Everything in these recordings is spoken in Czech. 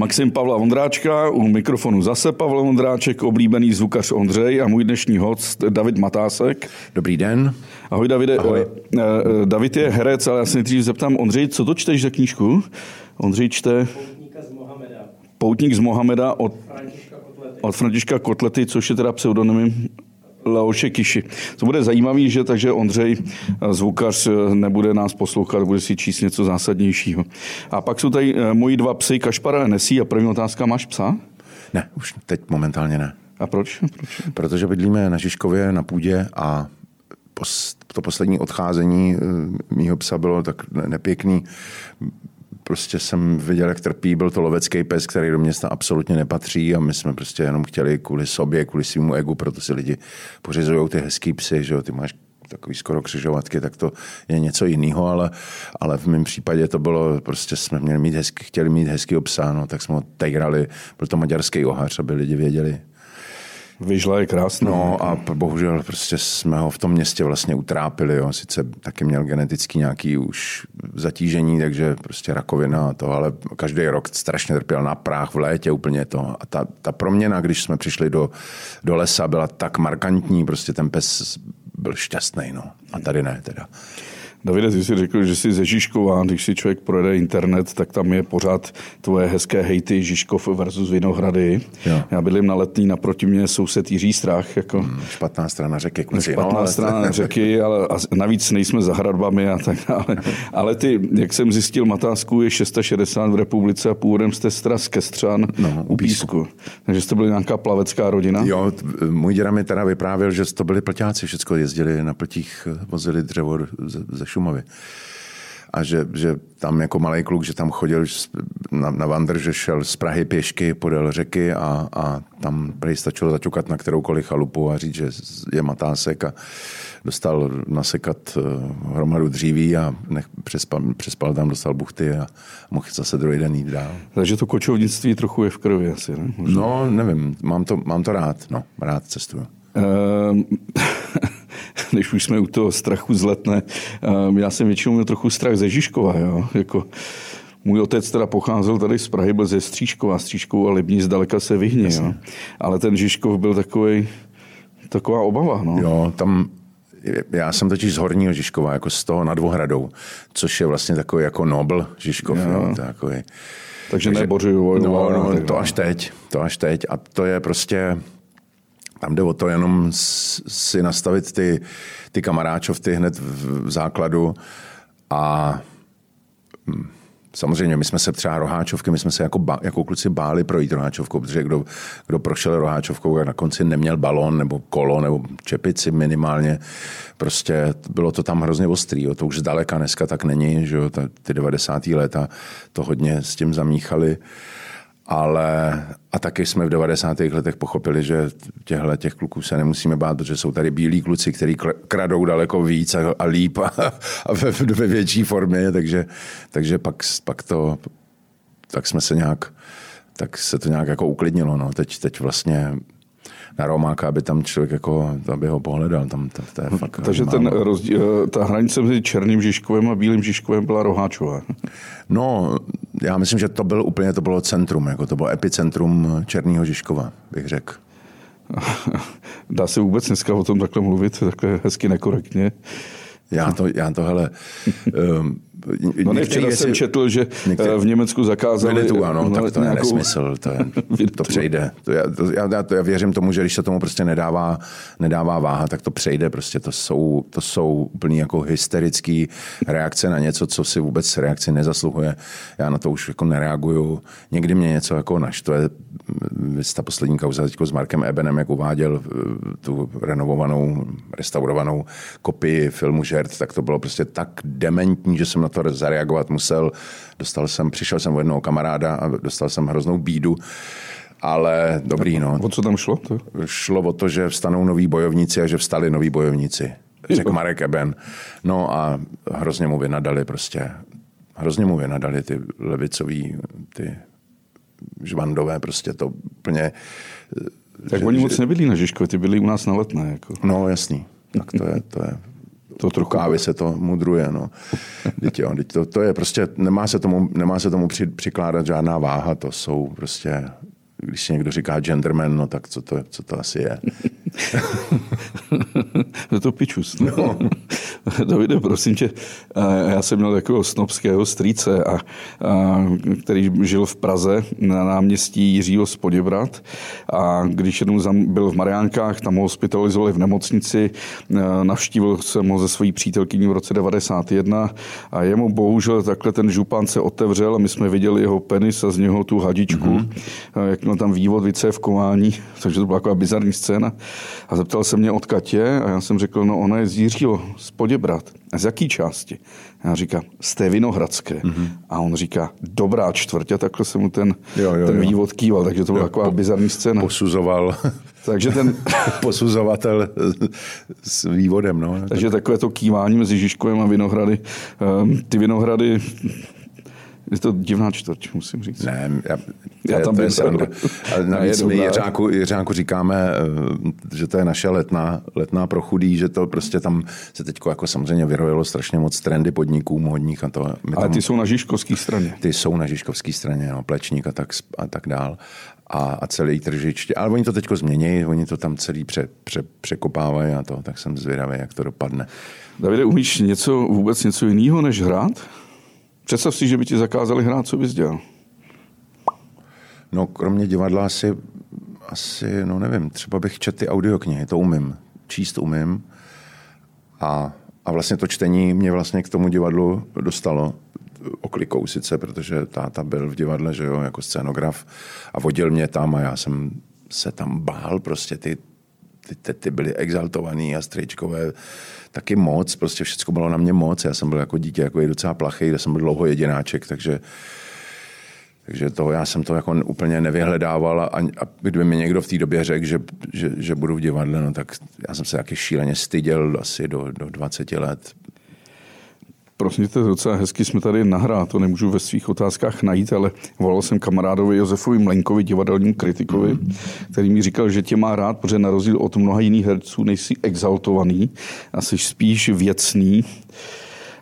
Maxim Pavla Vondráčka, u mikrofonu zase Pavel Vondráček, oblíbený zvukař Ondřej a můj dnešní host David Matásek. Dobrý den. Ahoj Davide. Ahoj. Eh, eh, David je herec, ale já se nejdřív zeptám, Ondřej, co to čteš za knížku? Ondřej čte... Poutníka z Mohameda. Poutník z Mohameda od, Františka Kotlety. od Františka Kotlety, což je teda pseudonym Leoše Kiši. To bude zajímavý, že takže Ondřej, eh, zvukař, nebude nás poslouchat, bude si číst něco zásadnějšího. A pak jsou tady moji dva psy, Kašpara a Nesí. A první otázka, máš psa? Ne, už teď momentálně ne. A proč? proč? Protože bydlíme na Žižkově na půdě a to poslední odcházení mýho psa bylo tak nepěkný. Prostě jsem viděl, jak trpí, byl to lovecký pes, který do města absolutně nepatří a my jsme prostě jenom chtěli kvůli sobě, kvůli svýmu egu, proto si lidi pořizují ty hezký psy, že jo, ty máš takový skoro křižovatky, tak to je něco jiného, ale, ale v mém případě to bylo, prostě jsme měli mít hezky, chtěli mít hezký psa, no, tak jsme ho tejrali, byl to maďarský ohař, aby lidi věděli, Vyžla je krásná. No a bohužel prostě jsme ho v tom městě vlastně utrápili. Jo. Sice taky měl genetický nějaký už zatížení, takže prostě rakovina a to, ale každý rok strašně trpěl na práh v létě úplně to. A ta, ta proměna, když jsme přišli do, do lesa, byla tak markantní, prostě ten pes byl šťastný. No. A tady ne teda. Davide, ty jsi řekl, že jsi ze Žižkova, když si člověk projede internet, tak tam je pořád tvoje hezké hejty Žižkov versus Vinohrady. Jo. Já bydlím na letní, naproti mě soused Jiří Strach. Jako... Hmm, špatná strana řeky. Kluci, špatná no, ale... strana řeky, ale navíc nejsme za hradbami a tak dále. Ale ty, jak jsem zjistil, Matásku je 660 v republice a původem jste z Kestřan no, u Písku. Takže jste byli nějaká plavecká rodina? Jo, můj děda mi teda vyprávěl, že to byli plťáci, všechno jezdili na pltích, vozili dřevo ze Šumavy. A že, že tam jako malý kluk, že tam chodil na, na vandr, že šel z Prahy pěšky podél řeky a, a tam prý stačilo zaťukat na kteroukoliv chalupu a říct, že je matásek a dostal nasekat eh, hromadu dříví a nech, přespal, přespal tam, dostal buchty a mohl zase druhý den jít dál. Takže to kočovnictví trochu je v krvi asi, ne? Možná. No, nevím, mám to, mám to rád, no, rád cestuju. Um, když už jsme u toho strachu z letné, já jsem většinou měl trochu strach ze Žižkova, jo? Jako, můj otec teda pocházel tady z Prahy, byl ze Střížkova, Střížkovou a Libní zdaleka se vyhně, jo? ale ten Žižkov byl takový, taková obava. No. Jo, tam já jsem totiž z Horního Žižkova, jako z toho nad Vohradou, což je vlastně takový jako Nobel Žižkov. Jo. Jo, takový. Takže, Takže nebořuju. No, no, to až teď, to až teď. A to je prostě, tam jde o to jenom si nastavit ty, ty kamaráčovty hned v základu a hm, Samozřejmě, my jsme se třeba roháčovky, my jsme se jako, jako kluci báli projít roháčovkou, protože kdo, kdo prošel roháčovkou a na konci neměl balón nebo kolo nebo čepici minimálně, prostě bylo to tam hrozně ostrý. Jo. To už zdaleka dneska tak není, že jo, ty 90. léta to hodně s tím zamíchali. Ale a taky jsme v 90. letech pochopili, že těchto těch kluků se nemusíme bát, protože jsou tady bílí kluci, kteří kradou daleko víc a, a líp a, a ve, ve větší formě, takže, takže pak, pak to, tak jsme se nějak, tak se to nějak jako uklidnilo. No. Teď, teď vlastně na Romáka, aby tam člověk jako, aby ho pohledal. Tam, to, to je fakt Takže ten rozdíl, ta hranice mezi Černým Žižkovem a Bílým Žižkovem byla Roháčová. No, já myslím, že to bylo úplně, to bylo centrum, jako to bylo epicentrum Černého Žižkova, bych řekl. Dá se vůbec dneska o tom takhle mluvit, takhle hezky nekorektně? Já to, já to hele, um, No ne, včera jsem četl, že některý... v Německu zakázali... tu, ano, no, tak to nějakou... je nesmysl, to, je, to přejde. To já, to, já, to, já věřím tomu, že když se tomu prostě nedává, nedává váha, tak to přejde. Prostě to jsou, to jsou úplně jako hysterické reakce na něco, co si vůbec reakci nezasluhuje. Já na to už jako nereaguju. Někdy mě něco jako naštve. Ta poslední kauza teď s Markem Ebenem, jak uváděl eh, tu renovovanou, restaurovanou kopii filmu Žert, tak to bylo prostě tak dementní, že jsem na to zareagovat musel. Dostal jsem, přišel jsem od jednoho kamaráda a dostal jsem hroznou bídu. Ale dobrý, no. O co tam šlo? To? Šlo o to, že vstanou noví bojovníci a že vstali noví bojovníci. Řekl Marek Eben. No a hrozně mu vynadali prostě. Hrozně mu vynadali ty levicový, ty žvandové, prostě to úplně... Tak že, oni moc nebyli na Žižkově, ty byli u nás na letné. Jako. No jasný, tak to je, to je To trochu- kávy se to mudruje. No. Teď jo, teď to, to, je prostě, nemá se tomu, nemá se tomu při, přikládat žádná váha, to jsou prostě, když si někdo říká genderman, no tak co to, co to asi je? je to pičus. No. Davide, prosím tě, já jsem měl takového snobského strýce, a, a, který žil v Praze na náměstí Jiřího z Poděbrat a když jednou byl v Mariánkách, tam ho hospitalizovali v nemocnici, eh, navštívil jsem ho ze svojí přítelkyní v roce 91 a jemu bohužel takhle ten župán se otevřel a my jsme viděli jeho penis a z něho tu hadičku, mm-hmm. jak měl tam vývod vycévkování, takže to byla taková bizarní scéna. A zeptal se mě, odkud je a já jsem řekl, no ona je z Jiřího, z Poděbrat. A z jaký části? Já říkám, z té Vinohradské. Mm-hmm. A on říká, dobrá čtvrtě, takhle jsem mu ten, Jo, jo, ten jo. vývod kýval, takže to byla taková bizarní scéna. Posuzoval Takže, ten, posuzovatel s vývodem. No. takže takové to kývání mezi Žižkovem a Vinohrady. Ehm, Ty Vinohrady, je to divná čtvrť, musím říct. Ne, já, Já je- tam to je byl. sranda. Ale navíc je my. Jiřáku, Jiřáku říkáme, eh, že to je naše letná, letná pro chudý, že to prostě tam se teď jako samozřejmě vyrojilo strašně moc trendy podniků modních a to. My Ale tam, ty jsou na Žižkovské straně. ty jsou na Žižkovské straně, no, Plečník a tak, a tak dál. A, a celý tržiště. Ale oni to teď změní, oni to tam celý pře, pře, překopávají a to, tak jsem zvědavý, jak to dopadne. Davide, umíš něco, vůbec něco jiného než hrát? Představ si, že by ti zakázali hrát, co bys dělal. No, kromě divadla asi, asi, no nevím, třeba bych četl ty audioknihy, to umím. Číst umím. A, a vlastně to čtení mě vlastně k tomu divadlu dostalo oklikou sice, protože táta byl v divadle, že jo, jako scénograf a vodil mě tam a já jsem se tam bál, prostě ty, ty tety byly exaltovaný a strýčkové taky moc, prostě všechno bylo na mě moc, já jsem byl jako dítě jako docela plachý, já jsem byl dlouho jedináček, takže takže to, já jsem to jako úplně nevyhledával a, a kdyby mi někdo v té době řekl, že, že, že, budu v divadle, no tak já jsem se taky šíleně styděl asi do, do 20 let. Prosím tě, docela hezky jsme tady nahrát, to nemůžu ve svých otázkách najít, ale volal jsem kamarádovi Josefovi Mlenkovi, divadelnímu kritikovi, který mi říkal, že tě má rád, protože na rozdíl od mnoha jiných herců nejsi exaltovaný a jsi spíš věcný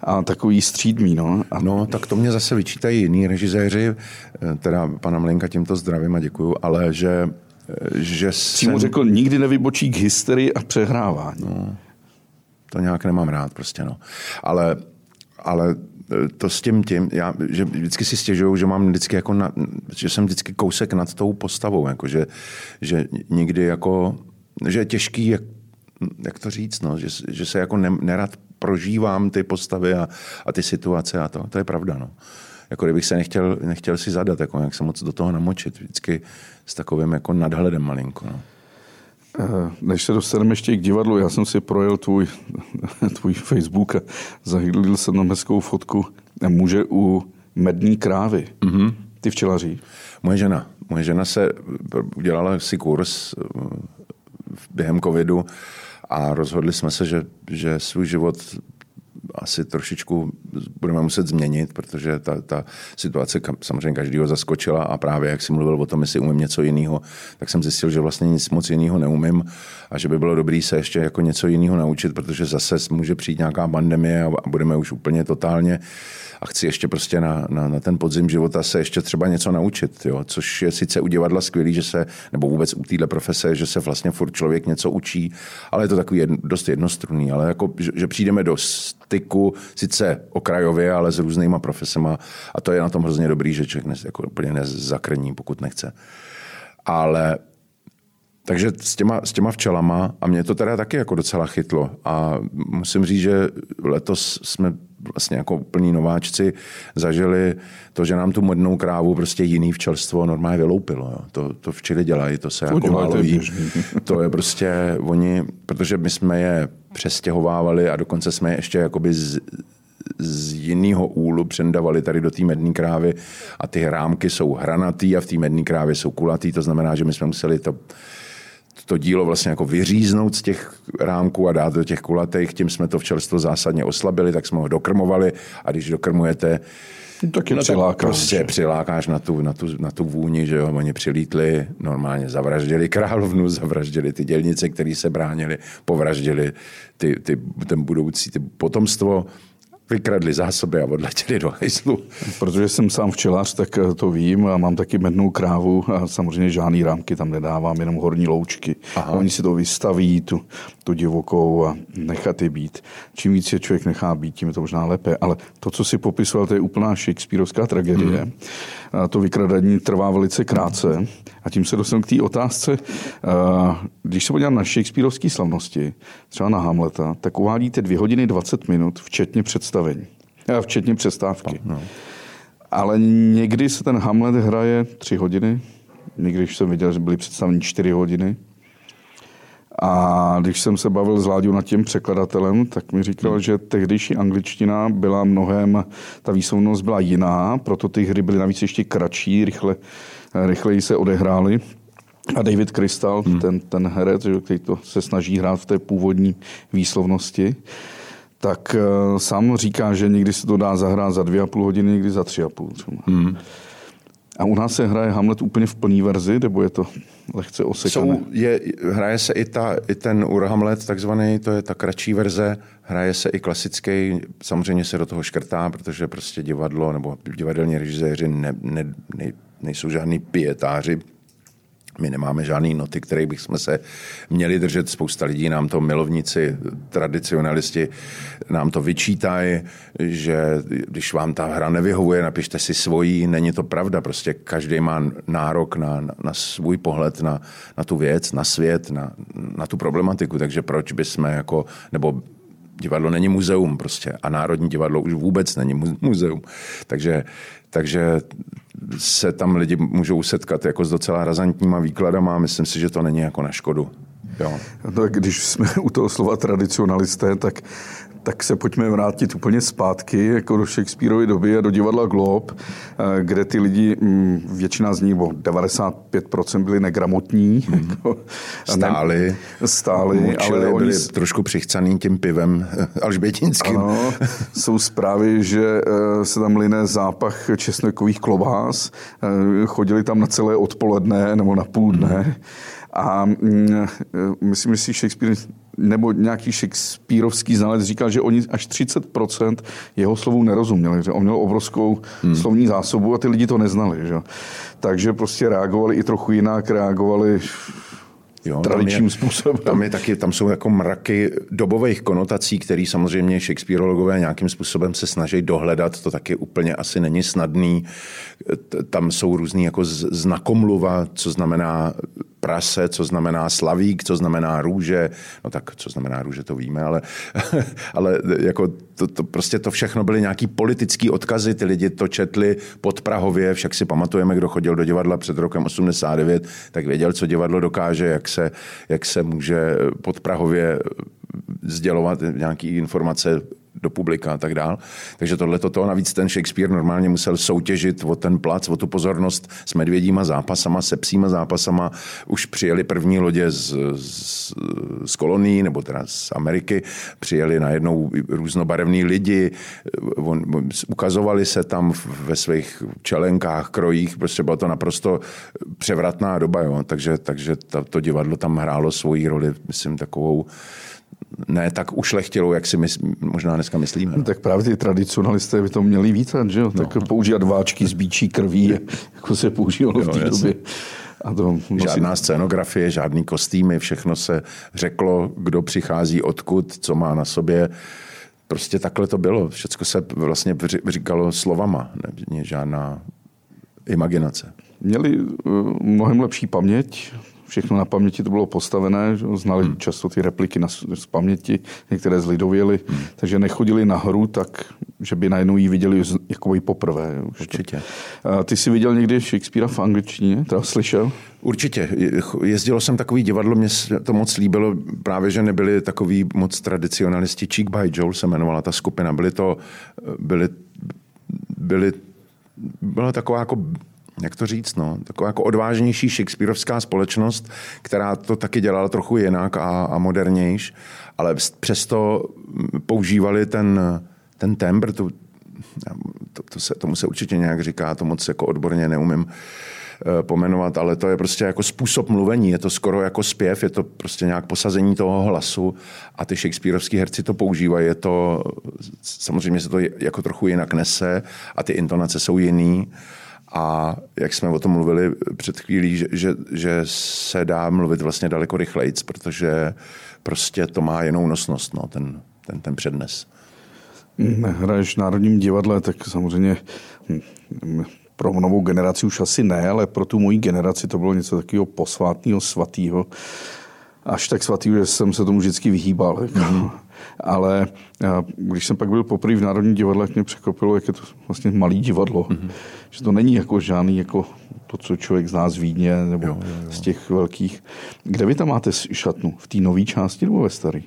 a takový střídmý. No. A No, tak to mě zase vyčítají jiní režiséři, eh, teda pana Mlenka tímto zdravím a děkuju, ale že, eh, že Přímo jsem, řekl, nikdy nevybočí k hysterii a přehrávání. No. to nějak nemám rád prostě, no. Ale, ale eh, to s tím tím, já, že vždycky si stěžuju, že mám vždycky jako, na, že jsem vždycky kousek nad tou postavou, jako že, že nikdy jako, že je těžký, jak, jak to říct, no, že, že se jako ne, nerad prožívám ty postavy a, a ty situace a to, to je pravda, no. Jako kdybych se nechtěl, nechtěl si zadat, jako jak se moc do toho namočit, vždycky s takovým jako nadhledem malinko, no. Eh, Než se dostaneme ještě k divadlu, já jsem si projel tvůj, tvůj Facebook a zahlídl jsem tam hezkou fotku muže u mední krávy. Mm-hmm. Ty včelaří. Moje žena. Moje žena se udělala si kurz eh, během covidu a rozhodli jsme se, že, že svůj život asi trošičku budeme muset změnit, protože ta, ta situace samozřejmě každýho zaskočila a právě jak si mluvil o tom, jestli umím něco jiného, tak jsem zjistil, že vlastně nic moc jiného neumím a že by bylo dobré se ještě jako něco jiného naučit, protože zase může přijít nějaká pandemie a a budeme už úplně totálně a chci ještě prostě na, na, na ten podzim života se ještě třeba něco naučit, jo? což je sice u divadla skvělý, že se, nebo vůbec u téhle profese, že se vlastně furt člověk něco učí, ale je to takový jedno, dost jednostrunný, ale jako, že, že přijdeme do styku, sice okrajově, ale s různýma profesema a to je na tom hrozně dobrý, že člověk ne, jako úplně nezakrní, pokud nechce. Ale takže s těma, s těma včelama, a mě to teda taky jako docela chytlo. A musím říct, že letos jsme vlastně jako úplní nováčci zažili to, že nám tu modnou krávu prostě jiný včelstvo normálně vyloupilo. Jo. To, to včely dělají, to se To jako to málo je ví. To je prostě oni, protože my jsme je přestěhovávali a dokonce jsme je ještě jakoby z, z jiného úlu přendavali tady do té mední krávy a ty rámky jsou hranatý a v té mední krávě jsou kulatý, to znamená, že my jsme museli to to dílo vlastně jako vyříznout z těch rámků a dát do těch kulatých. Tím jsme to včelstvo zásadně oslabili, tak jsme ho dokrmovali a když dokrmujete, No, tak je no, přilákáš. Prostě přilákáš na tu, na, tu, na tu vůni, že jo, oni přilítli, normálně zavraždili královnu, zavraždili ty dělnice, které se bránili, povraždili ty, ty, ten budoucí ty potomstvo, vykradli zásoby a odletěli do hajzlu. Protože jsem sám včelař, tak eh, to vím a mám taky mednou krávu a samozřejmě žádný rámky tam nedávám, jenom horní loučky. A oni si to vystaví, tu, tu divokou a nechat je být. Čím víc je člověk nechá být, tím je to možná lépe. Ale to, co si popisoval, to je úplná Shakespeareovská tragédie. Hmm. A to vykradání trvá velice krátce. A tím se dostanu k té otázce. Když se podívám na Shakespeareovské slavnosti, třeba na Hamleta, tak uvádíte 2 hodiny 20 minut, včetně představení. A včetně přestávky. No. Ale někdy se ten Hamlet hraje 3 hodiny, někdy jsem viděl, že byly představení 4 hodiny. A když jsem se bavil s Láďou nad tím překladatelem, tak mi říkal, hmm. že tehdejší angličtina byla mnohem, ta výslovnost byla jiná, proto ty hry byly navíc ještě kratší, rychle, rychleji se odehrály. A David Crystal, hmm. ten, ten herec, který to se snaží hrát v té původní výslovnosti, tak uh, sám říká, že někdy se to dá zahrát za dvě a půl hodiny, někdy za tři a půl. Hmm. A u nás se hraje Hamlet úplně v plný verzi, nebo je to lehce osekané? Jsou, je, hraje se i, ta, i ten Ur Hamlet, takzvaný, to je ta kratší verze, hraje se i klasický, samozřejmě se do toho škrtá, protože prostě divadlo nebo divadelní režiséři ne, ne, ne, nejsou žádní pietáři, my nemáme žádný noty, které bychom se měli držet. Spousta lidí nám to, milovníci, tradicionalisti, nám to vyčítají, že když vám ta hra nevyhovuje, napište si svojí. Není to pravda. Prostě každý má nárok na, na svůj pohled na, na tu věc, na svět, na, na tu problematiku. Takže proč bychom jako, nebo divadlo není muzeum prostě a Národní divadlo už vůbec není muzeum. Takže, takže se tam lidi můžou setkat jako s docela razantníma výkladama a myslím si, že to není jako na škodu. Jo. No, když jsme u toho slova tradicionalisté, tak tak se pojďme vrátit úplně zpátky, jako do Shakespeareovy doby a do divadla Glob, eh, kde ty lidi, mm, většina z nich, bo 95% byli negramotní. Hmm. Jako, stáli. Stáli, mučili, ale oni... byli trošku přichcaný tím pivem alžbětinským. Ano, jsou zprávy, že eh, se tam line zápach česnekových klobás, eh, chodili tam na celé odpoledne nebo na půl dne. Hmm. A mm, myslím, že si Shakespeare nebo nějaký Shakespeareovský znalec říkal, že oni až 30% jeho slovů nerozuměli, že on měl obrovskou hmm. slovní zásobu a ty lidi to neznali. Že? Takže prostě reagovali i trochu jinak, reagovali Jo, tradičním tam je, způsobem. Tam, je taky, tam jsou jako mraky dobových konotací, které samozřejmě Shakespeareologové nějakým způsobem se snaží dohledat. To taky úplně asi není snadný. Tam jsou různý jako znakomluva, co znamená prase, co znamená slavík, co znamená růže. No tak, co znamená růže, to víme, ale, ale jako to, to, prostě to všechno byly nějaký politický odkazy. Ty lidi to četli pod Prahově, však si pamatujeme, kdo chodil do divadla před rokem 89, tak věděl, co divadlo dokáže, jak se, jak se může pod Prahově sdělovat nějaké informace do publika a tak dál. Takže tohle to navíc ten Shakespeare normálně musel soutěžit o ten plac, o tu pozornost s medvědíma zápasama, se psíma zápasama. Už přijeli první lodě z, z, z kolonií, nebo teda z Ameriky, přijeli najednou různobarevní lidi, on, ukazovali se tam ve svých čelenkách, krojích, prostě byla to naprosto převratná doba, jo. takže, takže to, to divadlo tam hrálo svoji roli, myslím, takovou ne tak ušlechtilou, jak si my, možná dneska myslíme. No. Tak právě ty tradicionalisté by to měli vítat, že jo? No. Tak používat váčky z bíčí krví, jako se používalo v té době. A to nosí... Žádná scénografie, žádný kostýmy, všechno se řeklo, kdo přichází odkud, co má na sobě. Prostě takhle to bylo. Všechno se vlastně říkalo slovama, ne žádná imaginace. Měli uh, mnohem lepší paměť, všechno na paměti to bylo postavené, že? znali hmm. často ty repliky na, z paměti, některé zlidověli, hmm. takže nechodili na hru tak, že by najednou ji viděli jako poprvé. Už Určitě. A ty jsi viděl někdy Shakespearea v angličtině? Teda slyšel? Určitě. Jezdilo jsem takový divadlo, mě to moc líbilo, právě, že nebyli takový moc tradicionalisti. Cheek by Joel se jmenovala ta skupina. Byly to, byly, byly, byla taková jako jak to říct, no, taková jako odvážnější Shakespeareovská společnost, která to taky dělala trochu jinak a, a modernějš, ale přesto používali ten, ten tembr, tu, to, to se, tomu se určitě nějak říká, to moc jako odborně neumím eh, pomenovat, ale to je prostě jako způsob mluvení, je to skoro jako zpěv, je to prostě nějak posazení toho hlasu a ty Shakespeareovský herci to používají, je to, samozřejmě se to jako trochu jinak nese a ty intonace jsou jiný a jak jsme o tom mluvili před chvílí, že, že, že se dá mluvit vlastně daleko rychleji, protože prostě to má jinou nosnost, no, ten, ten, ten přednes. Hraješ v Národním divadle, tak samozřejmě hm, pro novou generaci už asi ne, ale pro tu moji generaci to bylo něco takového posvátného, svatého. Až tak svatý, že jsem se tomu vždycky vyhýbal. Mm-hmm. Ale když jsem pak byl poprvé v Národním divadle, tak mě překvapilo, jak je to vlastně malý divadlo. Mm-hmm. Že to není jako žádný jako to, co člověk zná z Vídně nebo jo, jo, jo. z těch velkých. Kde vy tam máte šatnu? V té nové části nebo ve staré?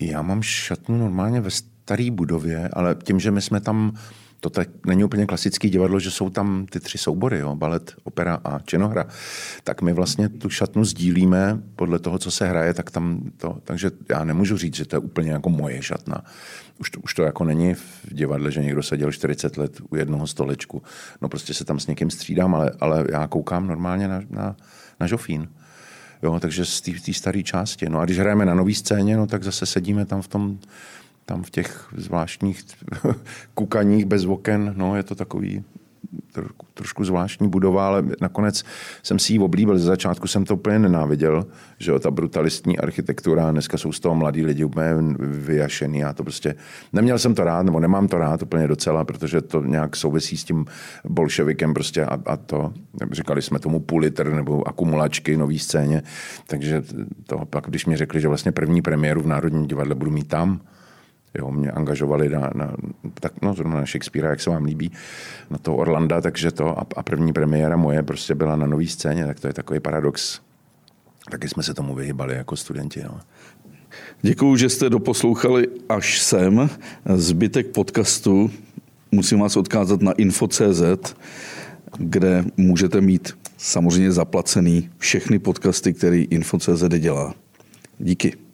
Já mám šatnu normálně ve staré budově, ale tím, že my jsme tam to tak není úplně klasický divadlo, že jsou tam ty tři soubory, jo, balet, opera a činohra, tak my vlastně tu šatnu sdílíme podle toho, co se hraje, tak tam to, takže já nemůžu říct, že to je úplně jako moje šatna. Už to, už to jako není v divadle, že někdo seděl 40 let u jednoho stolečku. No prostě se tam s někým střídám, ale, ale já koukám normálně na, na, na žofín. Jo, takže z té staré části. No a když hrajeme na nový scéně, no tak zase sedíme tam v tom tam v těch zvláštních kukaních bez oken, no je to takový trošku zvláštní budova, ale nakonec jsem si ji oblíbil. Ze začátku jsem to úplně nenáviděl, že jo, ta brutalistní architektura, dneska jsou z toho mladí lidi úplně vyjašený a to prostě, neměl jsem to rád, nebo nemám to rád úplně docela, protože to nějak souvisí s tím bolševikem prostě a, a to, říkali jsme tomu půl litr nebo akumulačky nový scéně, takže to pak, když mi řekli, že vlastně první premiéru v Národním divadle budu mít tam, Jo, mě angažovali na, na, tak, no, zrovna na Shakespearea, jak se vám líbí, na to Orlanda, takže to a, a první premiéra moje prostě byla na nový scéně, tak to je takový paradox. Taky jsme se tomu vyhybali jako studenti. No. Děkuju, že jste doposlouchali až sem. Zbytek podcastu musím vás odkázat na info.cz, kde můžete mít samozřejmě zaplacený všechny podcasty, který info.cz dělá. Díky.